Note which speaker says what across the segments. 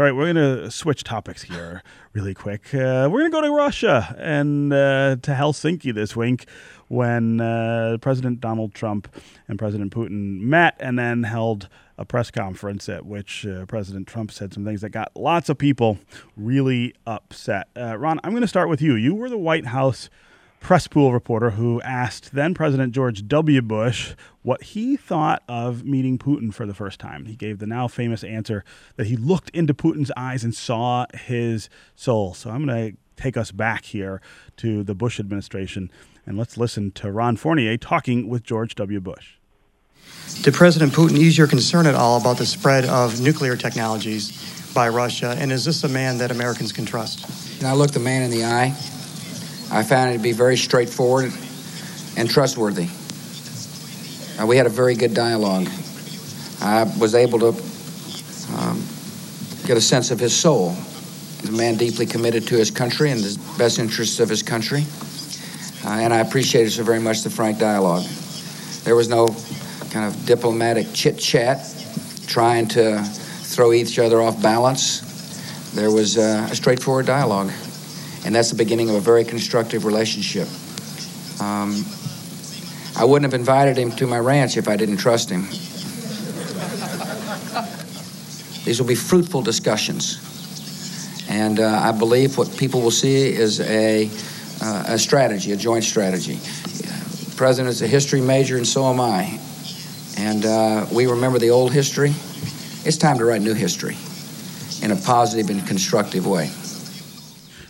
Speaker 1: All right, we're going to switch topics here really quick. Uh, we're going to go to Russia and uh, to Helsinki this week when uh, President Donald Trump and President Putin met and then held a press conference at which uh, President Trump said some things that got lots of people really upset. Uh, Ron, I'm going to start with you. You were the White House press pool reporter who asked then President George W. Bush what he thought of meeting Putin for the first time. He gave the now famous answer that he looked into Putin's eyes and saw his soul. So I'm going to take us back here to the Bush administration and let's listen to Ron Fournier talking with George W. Bush.
Speaker 2: Did President Putin ease your concern at all about the spread of nuclear technologies by Russia? And is this a man that Americans can trust?
Speaker 3: I looked the man in the eye I found it to be very straightforward and trustworthy. Uh, we had a very good dialogue. I was able to um, get a sense of his soul. He's a man deeply committed to his country and the best interests of his country. Uh, and I appreciated so very much the frank dialogue. There was no kind of diplomatic chit chat trying to throw each other off balance. There was uh, a straightforward dialogue and that's the beginning of a very constructive relationship. Um, I wouldn't have invited him to my ranch if I didn't trust him. These will be fruitful discussions. And uh, I believe what people will see is a, uh, a strategy, a joint strategy. The president is a history major, and so am I. And uh, we remember the old history. It's time to write new history in a positive and constructive way.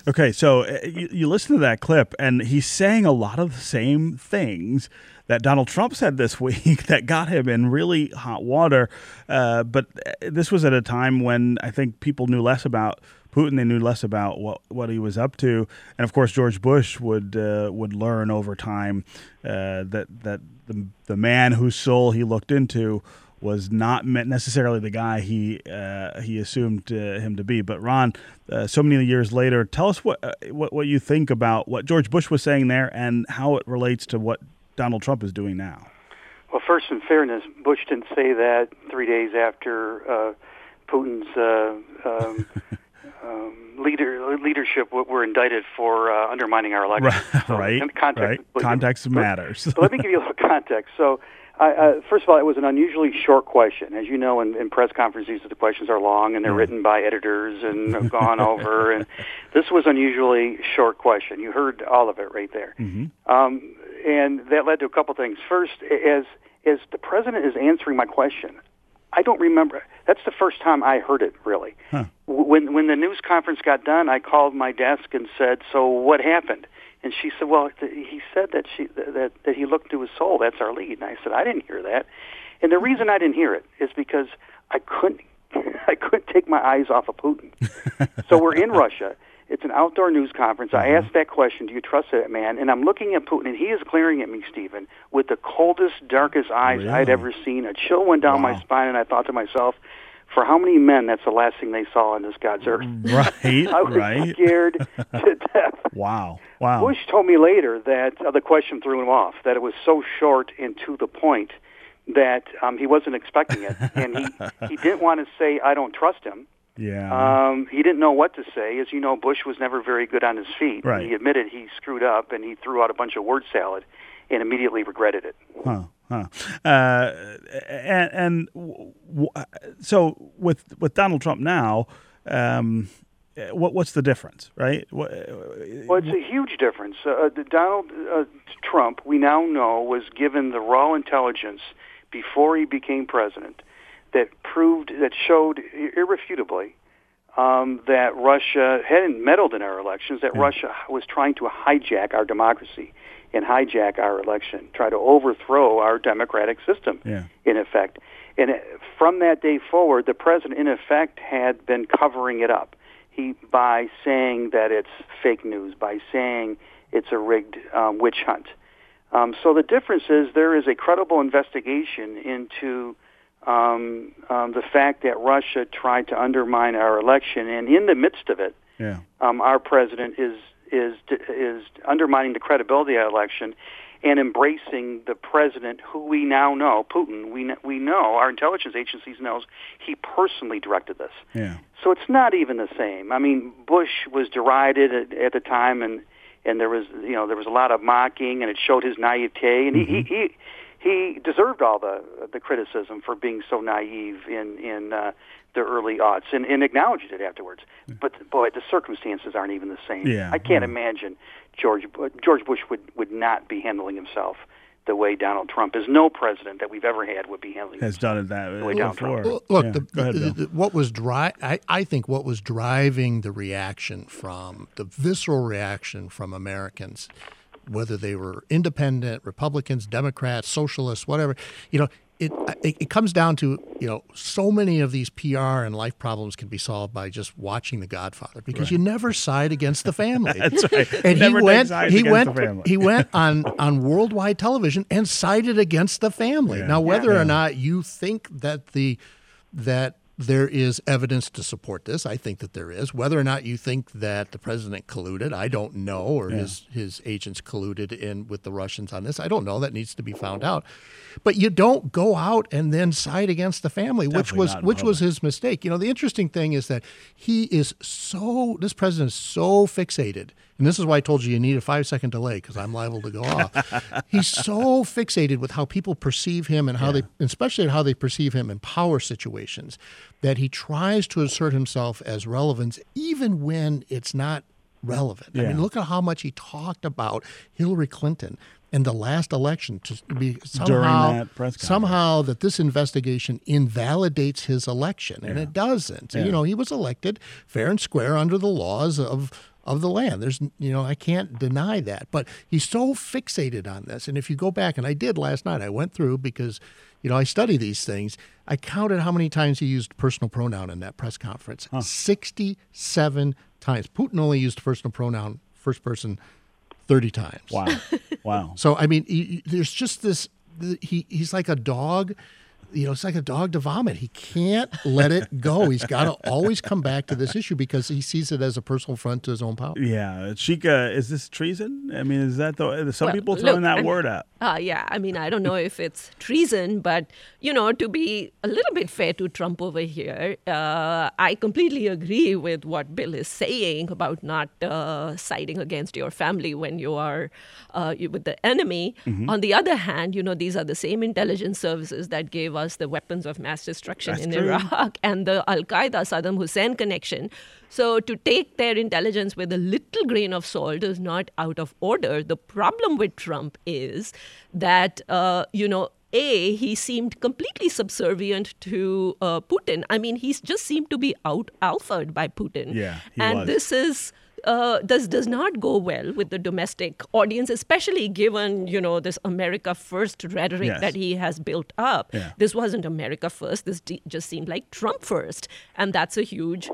Speaker 1: Okay, so uh, you, you, listen to that clip, and he's saying a lot of the same things that Donald Trump said this week that got him in really hot water. Uh, but uh, this was at a time when I think people knew less about Putin. They knew less about what, what he was up to, and of course George Bush would uh, would learn over time uh, that that the the man whose soul he looked into was not necessarily the guy he uh, he assumed uh, him to be. But Ron, uh, so many years later, tell us what, uh, what what you think about what George Bush was saying there and how it relates to what Donald Trump is doing now.
Speaker 4: Well, first, in fairness, Bush didn't say that three days after uh, Putin's uh, um, um, leader leadership were indicted for undermining our election.
Speaker 1: Right, so right. Context, right. context matters.
Speaker 4: let me give you a little context. So I, uh, first of all, it was an unusually short question. As you know, in, in press conferences, the questions are long and they're mm. written by editors and gone over. And this was unusually short question. You heard all of it right there, mm-hmm. um, and that led to a couple things. First, as as the president is answering my question, I don't remember. That's the first time I heard it. Really, huh. when when the news conference got done, I called my desk and said, "So what happened?" And she said, "Well, he said that she that that he looked to his soul. That's our lead." And I said, "I didn't hear that." And the reason I didn't hear it is because I couldn't I couldn't take my eyes off of Putin. so we're in Russia. It's an outdoor news conference. I mm-hmm. asked that question, "Do you trust that man?" And I'm looking at Putin, and he is glaring at me, Stephen, with the coldest, darkest eyes really? I'd ever seen. A chill went down wow. my spine, and I thought to myself, for how many men that's the last thing they saw on this God's earth.
Speaker 1: Right,
Speaker 4: I was
Speaker 1: right.
Speaker 4: scared to death.
Speaker 1: Wow, wow.
Speaker 4: Bush told me later that uh, the question threw him off, that it was so short and to the point that um, he wasn't expecting it, and he he didn't want to say I don't trust him.
Speaker 1: Yeah.
Speaker 4: Um, he didn't know what to say. As you know, Bush was never very good on his feet.
Speaker 1: Right.
Speaker 4: He admitted he screwed up, and he threw out a bunch of word salad, and immediately regretted it.
Speaker 1: Huh. Huh. Uh, and, and w- so with with Donald Trump now, um, what what's the difference, right? What,
Speaker 4: well, it's a huge difference. Uh, Donald uh, Trump, we now know, was given the raw intelligence before he became president that proved that showed irrefutably um, that Russia hadn't meddled in our elections, that yeah. Russia was trying to hijack our democracy and hijack our election, try to overthrow our democratic system,
Speaker 1: yeah.
Speaker 4: in effect. And from that day forward, the president, in effect, had been covering it up. He by saying that it's fake news, by saying it's a rigged um, witch hunt. Um, so the difference is there is a credible investigation into um, um, the fact that Russia tried to undermine our election, and in the midst of it,
Speaker 1: yeah.
Speaker 4: um, our president is is is undermining the credibility of the election and embracing the president who we now know, Putin. We we know our intelligence agencies knows he personally directed this.
Speaker 1: Yeah.
Speaker 4: So it's not even the same. I mean, Bush was derided at, at the time, and and there was you know there was a lot of mocking, and it showed his naivete, and
Speaker 1: Mm-hmm.
Speaker 4: he, he he he deserved all the the criticism for being so naive in in uh, the early aughts, and, and acknowledged it afterwards. But boy, the circumstances aren't even the same.
Speaker 1: Yeah.
Speaker 4: I can't
Speaker 1: Mm.
Speaker 4: imagine George George Bush would would not be handling himself the way Donald Trump is. No president that we've ever had would be handling
Speaker 1: Has
Speaker 4: himself.
Speaker 1: done it that
Speaker 4: way down
Speaker 1: before.
Speaker 5: Well, Look,
Speaker 1: Yeah.
Speaker 5: the,
Speaker 1: ahead,
Speaker 5: the- the- what was dri- I, I think what was driving the reaction from the visceral reaction from Americans, whether they were independent, Republicans, Democrats, socialists, whatever, you know, it, it it comes down to you know so many of these PR and life problems can be solved by just watching The Godfather because you never side against the family.
Speaker 1: That's right.
Speaker 5: And
Speaker 1: Never
Speaker 5: he went. He went. He went on on worldwide television and sided against the family.
Speaker 1: Yeah.
Speaker 5: Now, whether
Speaker 1: Yeah.
Speaker 5: or not you think that the that there is evidence to support this, I think that there is. Whether or not you think that the president colluded, I don't know, or his his agents colluded in with the Russians on this, I don't know. That needs to be found out. But you don't go out and then side against the family, which was which was his mistake. You know, the interesting thing is that he is so this president is so fixated, and this is why I told you you need a five second delay because I'm liable to go off. He's so fixated with how people perceive him and how they, especially how they perceive him in power situations, that he tries to assert himself as relevance even when it's not relevant. I mean, look at how much he talked about Hillary Clinton in the last election to be somehow
Speaker 1: that
Speaker 5: somehow that this investigation invalidates his election, and it doesn't.
Speaker 1: Yeah.
Speaker 5: You know, he was elected fair and square under the laws of of the land. There's, you know, I can't deny that. But he's so fixated on this, and if you go back, and I did last night, I went through because, you know, I study these things. I counted how many times he used personal pronoun in that press conference. Sixty-seven times. Putin only used personal pronoun first person thirty times.
Speaker 1: Wow. Wow.
Speaker 5: So I mean, he- there's just this. He he's like a dog. You know, it's like a dog to vomit. He can't let it go. He's got to always come back to this issue because he sees it as a personal affront to his own power.
Speaker 1: Yeah, Shikha, is this treason? I mean, is that the some
Speaker 6: Well,
Speaker 1: people throwing
Speaker 6: look,
Speaker 1: that
Speaker 6: I'm-
Speaker 1: word out?
Speaker 6: Uh, yeah, I mean, I don't know if it's treason, but, you know, to be a little bit fair to Trump over here, uh, I completely agree with what Bill is saying about not uh, siding against your family when you are uh, with the enemy.
Speaker 1: Mm-hmm.
Speaker 6: On the other hand, you know, these are the same intelligence services that gave us the weapons of mass destruction
Speaker 1: That's
Speaker 6: in
Speaker 1: true.
Speaker 6: Iraq and the Al Qaeda Saddam Hussein connection. So to take their intelligence with a little grain of salt is not out of order. The problem with Trump is that, uh, you know, a, he seemed completely subservient to uh, Putin. I mean, he just seemed to be out alphaed by Putin.
Speaker 1: Yeah,
Speaker 6: and
Speaker 1: was.
Speaker 6: this is uh, this does not go well with the domestic audience, especially given you know this America First rhetoric
Speaker 1: Yes.
Speaker 6: that he has built up.
Speaker 1: Yeah.
Speaker 6: This wasn't America First. This d- just seemed like Trump First, and that's a huge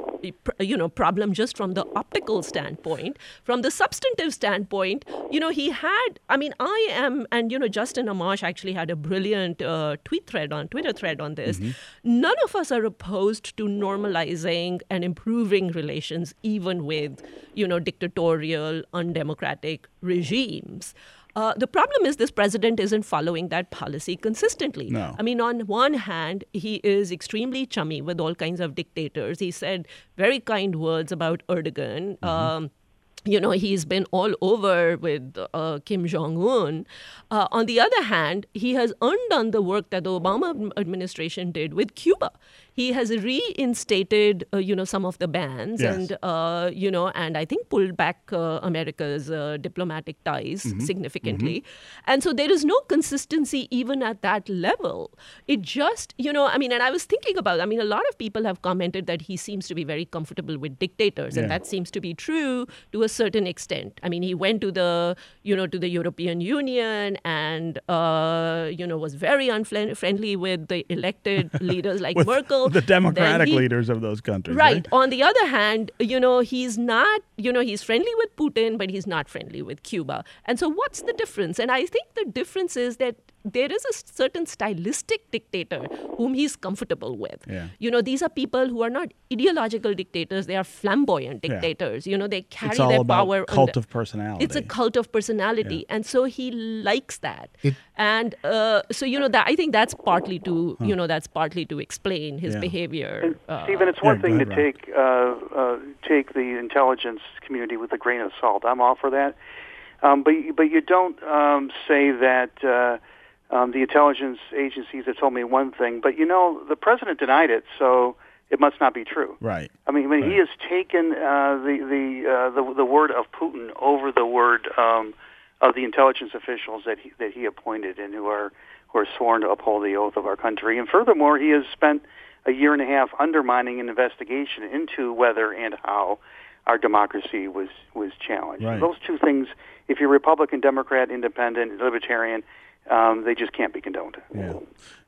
Speaker 6: you know problem just from the optical standpoint. From the substantive standpoint, you know he had. I mean, I am, and you know Justin Amash actually had a brilliant uh, tweet thread on Twitter thread on this. None of us are opposed to normalizing and improving relations, even with you know dictatorial, undemocratic regimes. Uh, the problem is this president isn't following that policy consistently.
Speaker 1: No.
Speaker 6: I mean, on one hand, he is extremely chummy with all kinds of dictators. He said very kind words about Erdogan. Um, you know, he's been all over with uh, Kim Jong un. Uh, on the other hand, he has undone the work that the Obama administration did with Cuba. He has reinstated, uh, you know, some of the bans,
Speaker 1: Yes.
Speaker 6: and uh, you know, and I think pulled back uh, America's uh, diplomatic ties
Speaker 1: Mm-hmm.
Speaker 6: significantly. And so there is no consistency even at that level. It just, you know, I mean, and I was thinking about, I mean, a lot of people have commented that he seems to be very comfortable with dictators, and that seems to be true to a certain extent. I mean, he went to the, you know, to the European Union and, uh, you know, was very unfriendly with the elected leaders like
Speaker 1: With
Speaker 6: Merkel.
Speaker 1: the democratic
Speaker 6: he-
Speaker 1: leaders of those countries,
Speaker 6: Right. On the other hand, you know, he's not you know, he's friendly with Putin, but he's not friendly with Cuba. And so, what's the difference? And I think the difference is that there is a certain stylistic dictator whom he's comfortable with.
Speaker 1: Yeah.
Speaker 6: You know, these are people who are not ideological dictators; they are flamboyant dictators.
Speaker 1: Yeah.
Speaker 6: dictators. You know, they carry
Speaker 1: It's all
Speaker 6: their
Speaker 1: about
Speaker 6: power.
Speaker 1: cult
Speaker 6: the-
Speaker 1: of personality.
Speaker 6: It's a cult of personality, and so he likes that.
Speaker 5: It-
Speaker 6: and uh, so, you know, that I think that's partly to, you know, that's partly to explain his
Speaker 1: Yeah.
Speaker 6: behavior.
Speaker 4: And
Speaker 6: uh,
Speaker 4: Stephen, it's one
Speaker 1: go
Speaker 4: thing
Speaker 1: ahead,
Speaker 4: to
Speaker 1: Rob.
Speaker 4: take uh, uh, take the intelligence community with a grain of salt. I'm all for that, um, but you- but you don't um, say that uh, um, the intelligence agencies have told me one thing, but you know the president denied it, so it must not be true.
Speaker 1: right.
Speaker 4: I mean, when he has taken uh, the the, uh, the the word of Putin over the word um, of the intelligence officials that he, that he appointed and who are who are sworn to uphold the oath of our country. And furthermore, he has spent a year and a half undermining an investigation into whether and how our democracy was was challenged.
Speaker 1: Right.
Speaker 4: Those two things, if you're Republican, Democrat, Independent, Libertarian, um, they just can't be condoned.
Speaker 1: Yeah. Go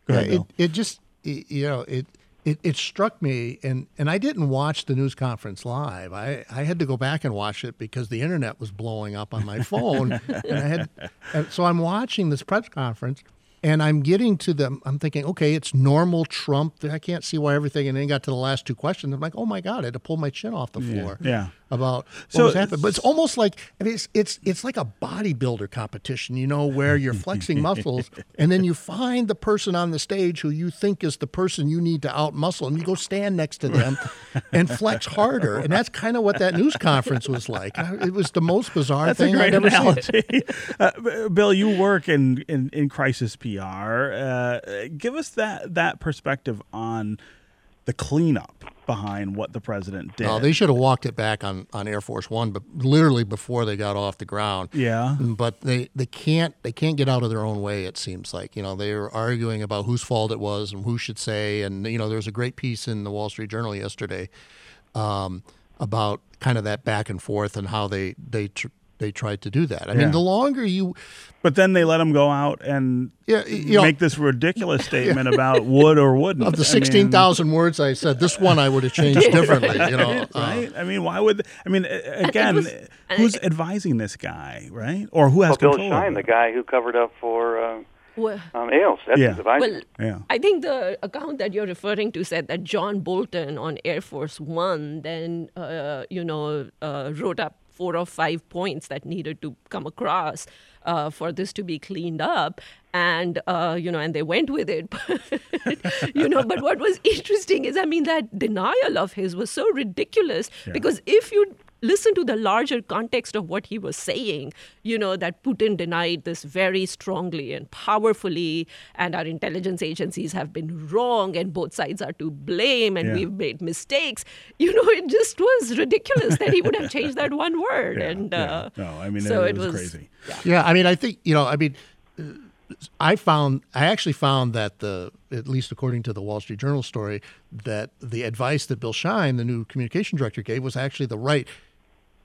Speaker 5: Yeah, it, it just y- you know it, it it struck me and and I didn't watch the news conference live. I I had to go back and watch it because the internet was blowing up on my phone and I had and so I'm watching this press conference and I'm getting to them I'm thinking okay it's normal Trump. I can't see why everything and then got to the last two questions. I'm like oh my god I had to pull my chin off the floor
Speaker 1: yeah.
Speaker 5: about what
Speaker 1: So
Speaker 5: was happening. But it's almost like I mean it's it's it's like a bodybuilder competition you know where you're flexing muscles and then you find the person on the stage who you think is the person you need to outmuscle and you go stand next to them and flex harder. And that's kind of what that news conference was like. It was the most bizarre
Speaker 1: That's
Speaker 5: thing I'd ever seen.
Speaker 1: analogy. uh, B- Bill, you work in, in, in crisis Uh, give us that, that perspective on the cleanup behind what the president did.
Speaker 5: No, they should have walked it back on, on Air Force One, but literally before they got off the ground.
Speaker 1: Yeah.
Speaker 5: But they, they can't they can't get out of their own way. It seems like you know they were arguing about whose fault it was and who should say. And you know there was a great piece in the Wall Street Journal yesterday um, about kind of that back and forth and how they they tr- they tried to do that. I
Speaker 1: Yeah.
Speaker 5: mean, the longer you
Speaker 1: But then they let him go out and
Speaker 5: Yeah, you know-
Speaker 1: make this ridiculous statement about would or wouldn't.
Speaker 5: of the
Speaker 1: I mean,
Speaker 5: sixteen thousand words I said, this one I would have changed differently. You know, uh,
Speaker 1: Right? I mean, why would? I mean, again,
Speaker 6: was-
Speaker 1: who's
Speaker 6: it-
Speaker 1: advising this guy, right? Or who has
Speaker 4: Well, Bill? Shine, the guy who covered up for uh,
Speaker 6: well,
Speaker 4: um, Ailes, that's
Speaker 1: Yeah.
Speaker 4: his
Speaker 6: well,
Speaker 1: Yeah.
Speaker 6: I think the account that you're referring to said that John Bolton on Air Force One then, uh, you know, uh, wrote up four or five points that needed to come across uh, for this to be cleaned up, and uh, you know, and they went with it. you know, but what was interesting is, I mean, that denial of his was so ridiculous because if you listen to the larger context of what he was saying, you know, that Putin denied this very strongly and powerfully, and our intelligence agencies have been wrong, and both sides are to blame, and
Speaker 1: Yeah.
Speaker 6: we've made mistakes. You know, it just was ridiculous that he would have changed that one word.
Speaker 1: Yeah,
Speaker 6: and
Speaker 1: yeah.
Speaker 6: uh,
Speaker 1: No, I mean,
Speaker 6: so
Speaker 1: it
Speaker 6: it
Speaker 1: was
Speaker 6: was
Speaker 1: crazy.
Speaker 6: Yeah.
Speaker 5: Yeah, I mean, I think you know, I mean, uh, I found, I actually found that the, at least according to the Wall Street Journal story, that the advice that Bill Shine, the new communication director, gave was actually the right,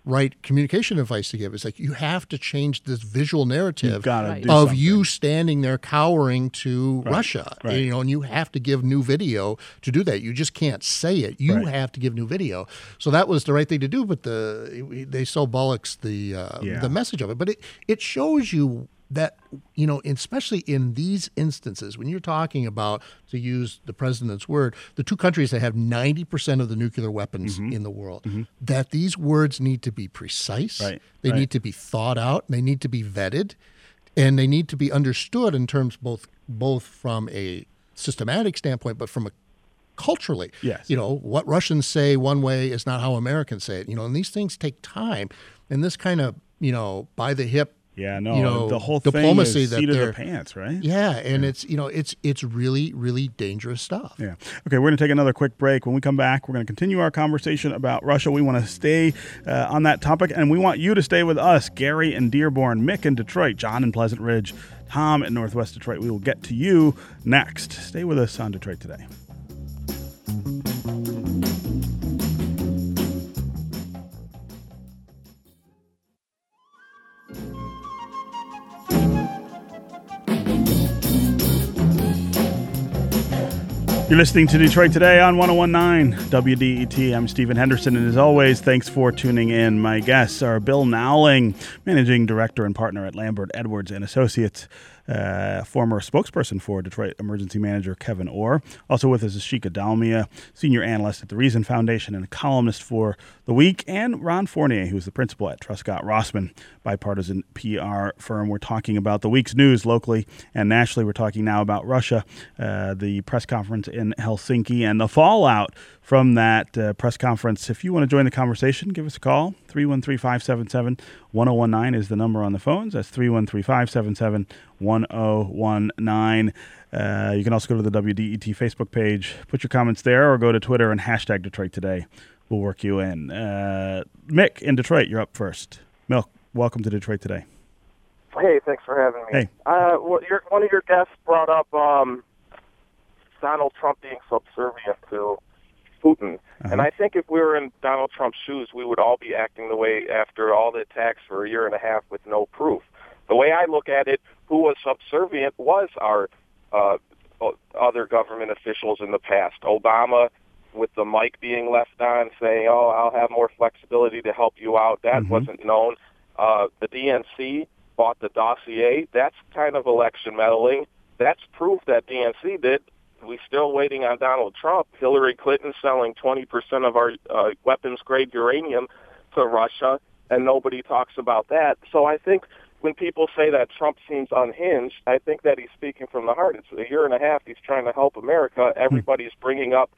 Speaker 5: right communication advice to give. It's like you have to change this visual narrative
Speaker 1: You've gotta
Speaker 6: Right.
Speaker 1: do
Speaker 5: of
Speaker 1: something.
Speaker 5: you standing there cowering to Russia,
Speaker 1: right.
Speaker 5: you know, and you have to give new video to do that. You just can't say it. You
Speaker 1: Right.
Speaker 5: have to give new video. So that was the right thing to do. But the they so bullocks the uh,
Speaker 1: Yeah.
Speaker 5: the message of it. But it it shows you that you know, especially in these instances, when you're talking about to use the president's word, the two countries that have 90 percent of the nuclear weapons
Speaker 1: Mm-hmm.
Speaker 5: in the world, that these words need to be precise.
Speaker 1: Right,
Speaker 5: They
Speaker 1: right.
Speaker 5: need to be thought out. They need to be vetted, and they need to be understood in terms both both from a systematic standpoint, but from a culturally.
Speaker 1: Yes.
Speaker 5: You know, what Russians say one way is not how Americans say it. You know, and these things take time. And this kind of, you know, by the hip,
Speaker 1: Yeah, no,
Speaker 5: you know,
Speaker 1: the whole
Speaker 5: diplomacy
Speaker 1: thing is seat of the pants, right?
Speaker 5: yeah, and it's you know, it's it's really, really dangerous stuff.
Speaker 1: Yeah. Okay, we're going to take another quick break. When we come back, we're going to continue our conversation about Russia. We want to stay uh, on that topic, and we want you to stay with us. Gary in Dearborn, Mick in Detroit, John in Pleasant Ridge, Tom in Northwest Detroit. We will get to you next. Stay with us on Detroit Today. You're listening to Detroit Today on 1019 WDET. I'm Stephen Henderson, and as always, thanks for tuning in. My guests are Bill Nowling, Managing Director and Partner at Lambert Edwards and Associates, uh, former spokesperson for Detroit Emergency Manager Kevin Orr. Also with us is Shikha Dalmia, Senior Analyst at the Reason Foundation and a columnist for The Week, and Ron Fournier, who's the principal at Truscott Rossman, bipartisan PR firm. We're talking about the week's news locally and nationally. We're talking now about Russia, uh, the press conference in Helsinki, and the fallout from that uh, press conference. If you want to join the conversation, give us a call. 313 577 1019 is the number on the phones. That's 313 577 1019. Uh, you can also go to the WDET Facebook page, put your comments there, or go to Twitter and hashtag Detroit Today. We'll work you in. Uh, Mick in Detroit, you're up first. Mick, welcome to Detroit Today.
Speaker 7: Hey, thanks for having me.
Speaker 1: Hey.
Speaker 7: Uh, well, your, one of your guests brought up um, Donald Trump being subservient to Putin.
Speaker 1: Uh-huh.
Speaker 7: And I think if we were in Donald Trump's shoes, we would all be acting the way after all the attacks for a year and a half with no proof. The way I look at it, who was subservient was our uh, other government officials in the past. Obama, with the mic being left on, saying, "Oh, I'll have more flexibility to help you out." That
Speaker 1: Mhm.
Speaker 7: wasn't known. Uh, the DNC bought the dossier. That's kind of election meddling. That's proof that DNC did. We're still waiting on Donald Trump. Hillary Clinton selling 20% of our uh, weapons-grade uranium to Russia, and nobody talks about that. So I think when people say that Trump seems unhinged, I think that he's speaking from the heart. It's a year and a half he's trying to help America. Everybody's bringing up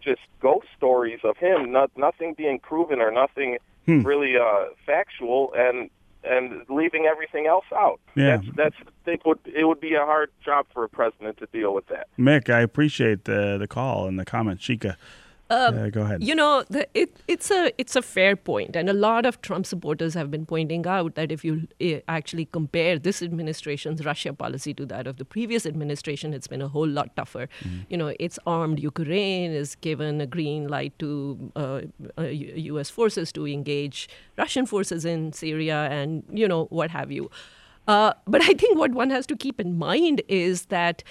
Speaker 7: just ghost stories of him, not, nothing being proven or nothing
Speaker 1: Hmm.
Speaker 7: really uh, factual, and and leaving everything else out.
Speaker 1: Yeah.
Speaker 7: That's that's I think would it would be a hard job for a president to deal with that.
Speaker 1: Mick, I appreciate the, the call and the comment. Shikha, uh, go ahead.
Speaker 6: You know, the, it, it's a it's a fair point, and a lot of Trump supporters have been pointing out that if you eh, actually compare this administration's Russia policy to that of the previous administration, it's been a whole lot tougher. You know, it's armed Ukraine is given a green light to uh, uh, U.S. forces to engage Russian forces in Syria, and you know what have you. Uh, but I think what one has to keep in mind is that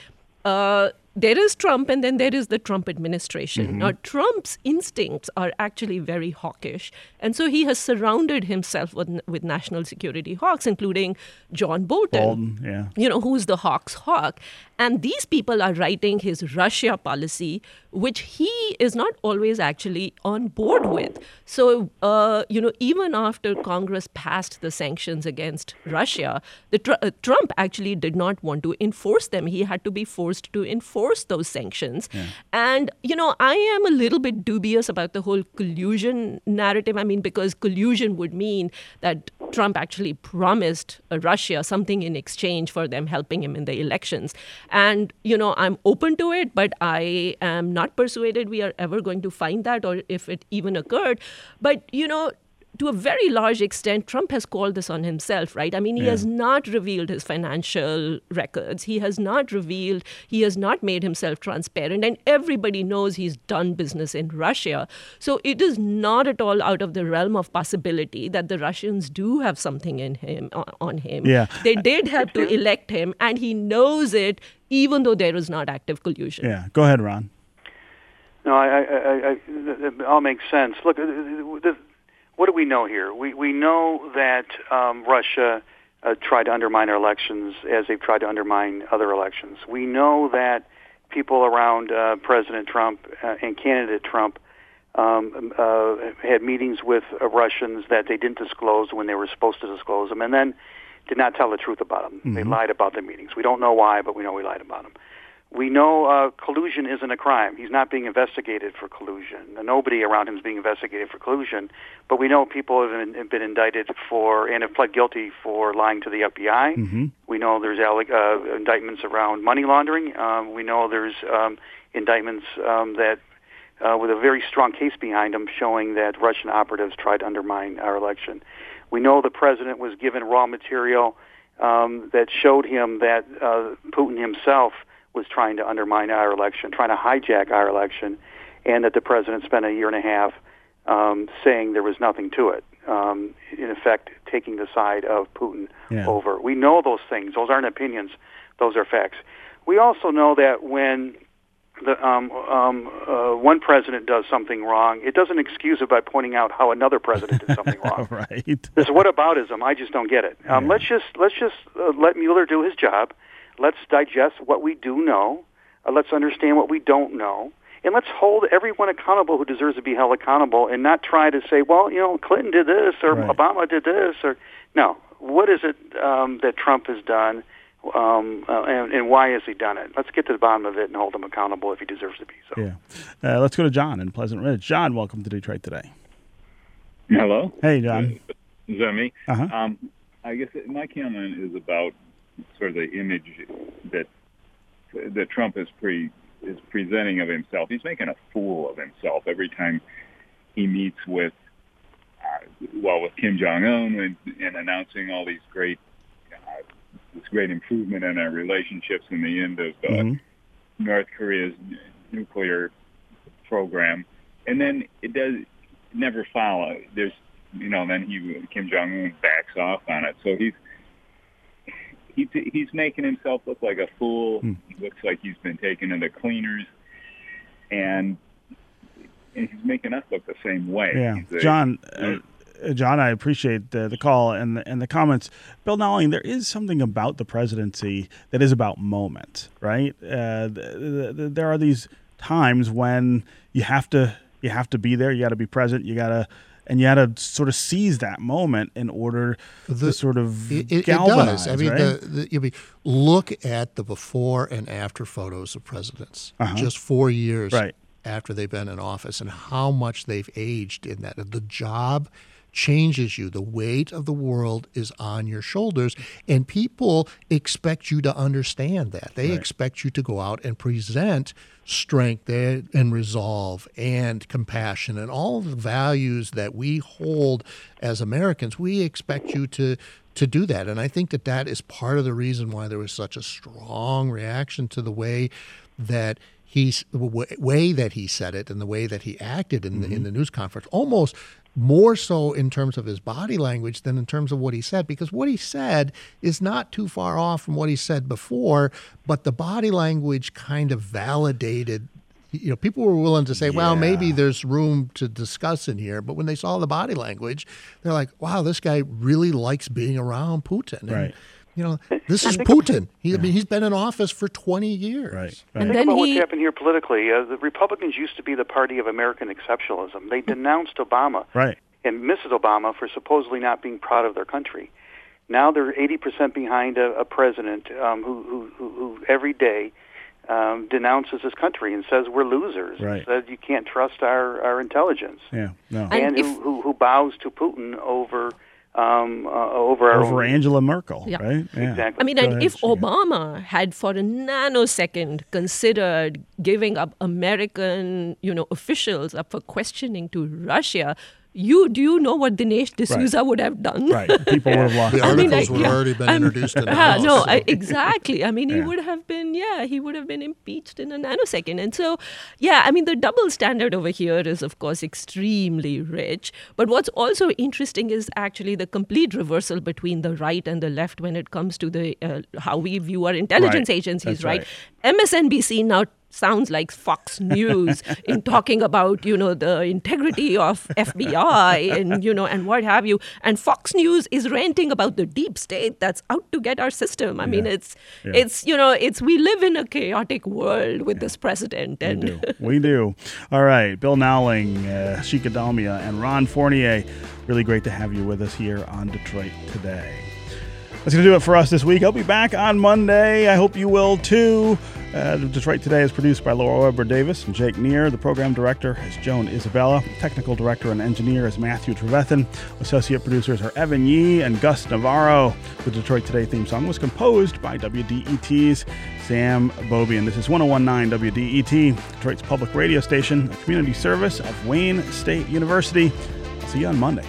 Speaker 6: uh, there is Trump and then there is the Trump administration. Mm-hmm. Now, Trump's instincts are actually very hawkish. And so he has surrounded himself with, with national security hawks, including John Bolton
Speaker 1: Bolton, yeah.
Speaker 6: you know, who's the hawk's hawk. And these people are writing his Russia policy, which he is not always actually on board with. So, uh, you know, even after Congress passed the sanctions against Russia, the tr- uh, Trump actually did not want to enforce them. He had to be forced to enforce those sanctions. And, you know, I am a little bit dubious about the whole collusion narrative. I mean, because collusion would mean that Trump actually promised Russia something in exchange for them helping him in the elections. And, you know, I'm open to it, but I am not persuaded we are ever going to find that or if it even occurred. But, you know, to a very large extent, Trump has called this on himself, right? I mean, he
Speaker 1: Yeah.
Speaker 6: has not revealed his financial records. He has not revealed, he has not made himself transparent, and everybody knows he's done business in Russia. So it is not at all out of the realm of possibility that the Russians do have something in him on, him.
Speaker 1: Yeah.
Speaker 6: They did help to elect him, and he knows it, even though there is not active collusion.
Speaker 1: Yeah, go ahead, Ron.
Speaker 4: No, I, I, I, I, it all makes sense. Look, the, what do we know here? We we know that um, Russia uh, tried to undermine our elections as they've tried to undermine other elections. We know that people around uh, President Trump uh, and candidate Trump um, uh, had meetings with uh, Russians that they didn't disclose when they were supposed to disclose them, and then did not tell the truth about them. They lied about the meetings. We don't know why, but we know we lied about them. We know uh, collusion isn't a crime. He's not being investigated for collusion. Nobody around him is being investigated for collusion. But we know people have been, have been indicted for and have pled guilty for lying to the FBI.
Speaker 1: Mm-hmm.
Speaker 4: We know there's uh, indictments around money laundering. Um, we know there's um, indictments um, that, uh, with a very strong case behind them, showing that Russian operatives tried to undermine our election. We know the president was given raw material um, that showed him that uh, Putin himself was trying to undermine our election, trying to hijack our election, and that the president spent a year and a half um, saying there was nothing to it. Um, in effect, taking the side of Putin
Speaker 1: Yeah.
Speaker 4: over. We know those things. Those aren't opinions. Those are facts. We also know that when the, um, um, uh, one president does something wrong, it doesn't excuse it by pointing out how another president did something wrong.
Speaker 1: right.
Speaker 4: This whataboutism, I just don't get it. Um,
Speaker 1: Yeah.
Speaker 4: Let's just let's just uh, let Mueller do his job. Let's digest what we do know. Uh, let's understand what we don't know, and let's hold everyone accountable who deserves to be held accountable, and not try to say, well, you know, Clinton did this or
Speaker 1: Right.
Speaker 4: Obama did this or no. What is it um, that Trump has done? Um, uh, and, and why has he done it? Let's get to the bottom of it and hold him accountable if he deserves to be so.
Speaker 1: Yeah. Uh, let's go to John in Pleasant Ridge. John, welcome to Detroit today.
Speaker 8: Hello.
Speaker 1: Hey, John.
Speaker 8: Is that me?
Speaker 1: Uh-huh.
Speaker 8: Um, I guess my comment is about sort of the image that that Trump is pre is presenting of himself. He's making a fool of himself every time he meets with uh, well with Kim Jong Un and, and announcing all these great uh, this great improvement in our relationships and the end of uh,
Speaker 1: Mhm.
Speaker 8: North Korea's nuclear program, and then it does never follow. There's, you know, then he Kim Jong Un backs off on it. So he's he, he's making himself look like a fool.
Speaker 1: Hmm.
Speaker 8: He looks like he's been taken to the cleaners, and and he's making us look the same way.
Speaker 1: Yeah,
Speaker 8: a-
Speaker 1: John. Uh, uh, John, I appreciate the, the call and the, and the comments. Bill Nowling, there is something about the presidency that is about moment, right? Uh, th- th- there are these times when you have to you have to be there. You got to be present. You got to and you got to sort of seize that moment in order to sort of
Speaker 5: It, it, it
Speaker 1: galvanize.
Speaker 5: does. I mean,
Speaker 1: right?
Speaker 5: the, the, I mean, look at the before and after photos of presidents
Speaker 1: Uh-huh.
Speaker 5: just four years
Speaker 1: Right.
Speaker 5: after they've been in office and how much they've aged in that. The job changes you. The weight of the world is on your shoulders, and people expect you to understand that. They
Speaker 1: Right.
Speaker 5: expect you to go out and present strength and resolve and compassion and all the values that we hold as Americans. We expect you to to do that, and I think that that is part of the reason why there was such a strong reaction to the way that he's the way that he said it and the way that he acted in the in mm-hmm. the news conference almost more so in terms of his body language than in terms of what he said because what he said is not too far off from what he said before but the body language kind of validated you know people were willing to say well maybe there's room to discuss in here but when they saw the body language they're like wow this guy really likes being around putin and,
Speaker 1: Right.
Speaker 5: You know this is putin he, I mean, he's been in office for 20 years
Speaker 1: right.
Speaker 6: And
Speaker 1: right.
Speaker 6: then
Speaker 4: about what's
Speaker 6: he
Speaker 4: happened here politically. Uh, the Republicans used to be the party of American exceptionalism. They denounced Obama
Speaker 1: Right.
Speaker 4: and Mrs. Obama for supposedly not being proud of their country. Now they're 80% behind a, a president um, who, who, who, who every day um, denounces his country and says we're losers.
Speaker 1: Right.
Speaker 4: Says you can't trust our, our intelligence.
Speaker 1: Yeah. No.
Speaker 6: And
Speaker 4: And,
Speaker 6: if-
Speaker 4: who, who, who bows to Putin over um, uh, over our
Speaker 1: Over
Speaker 4: own-
Speaker 1: Angela Merkel,
Speaker 6: Yeah.
Speaker 1: right? Yeah.
Speaker 4: Exactly.
Speaker 6: I mean,
Speaker 1: Go
Speaker 6: and
Speaker 1: ahead,
Speaker 6: if
Speaker 1: Sheena.
Speaker 6: Obama had for a nanosecond considered giving up American, you know, officials up for questioning to Russia, you do you know what Dinesh D'Souza would have done?
Speaker 1: Right. People would have lost.
Speaker 5: the
Speaker 6: I mean,
Speaker 5: articles
Speaker 6: I-
Speaker 5: would
Speaker 6: yeah.
Speaker 5: already been
Speaker 6: I'm-
Speaker 5: introduced in the
Speaker 6: Yeah,
Speaker 5: House.
Speaker 6: no,
Speaker 5: so-
Speaker 6: I, exactly. I mean, he
Speaker 1: Yeah.
Speaker 6: would have been, yeah, he would have been impeached in a nanosecond. And so, yeah, I mean, the double standard over here is, of course, extremely rich. But what's also interesting is actually the complete reversal between the right and the left when it comes to the uh, how we view our intelligence
Speaker 1: Right.
Speaker 6: agencies, right?
Speaker 1: right.
Speaker 6: MSNBC now sounds like Fox News in talking about you know the integrity of FBI and you know and what have you and Fox News is ranting about the deep state that's out to get our system I mean it's
Speaker 1: Yeah.
Speaker 6: it's you know it's we live in a chaotic world with this president
Speaker 1: We
Speaker 6: and
Speaker 1: do. We do. All right. Bill Nowling, uh, Dalmia, and Ron Fournier. Really great to have you with us here on Detroit Today. That's going to do it for us this week. I'll be back on Monday. I hope you will too. Uh, Detroit Today is produced by Laura Weber Davis and Jake Neher. The program director is Joan Isabella. Technical director and engineer is Matthew Trevethan. Associate producers are Evan Yee and Gus Navarro. The Detroit Today theme song was composed by WDET's Sam Beaubien. And this is 1019 WDET, Detroit's public radio station, a community service of Wayne State University. I'll see you on Monday.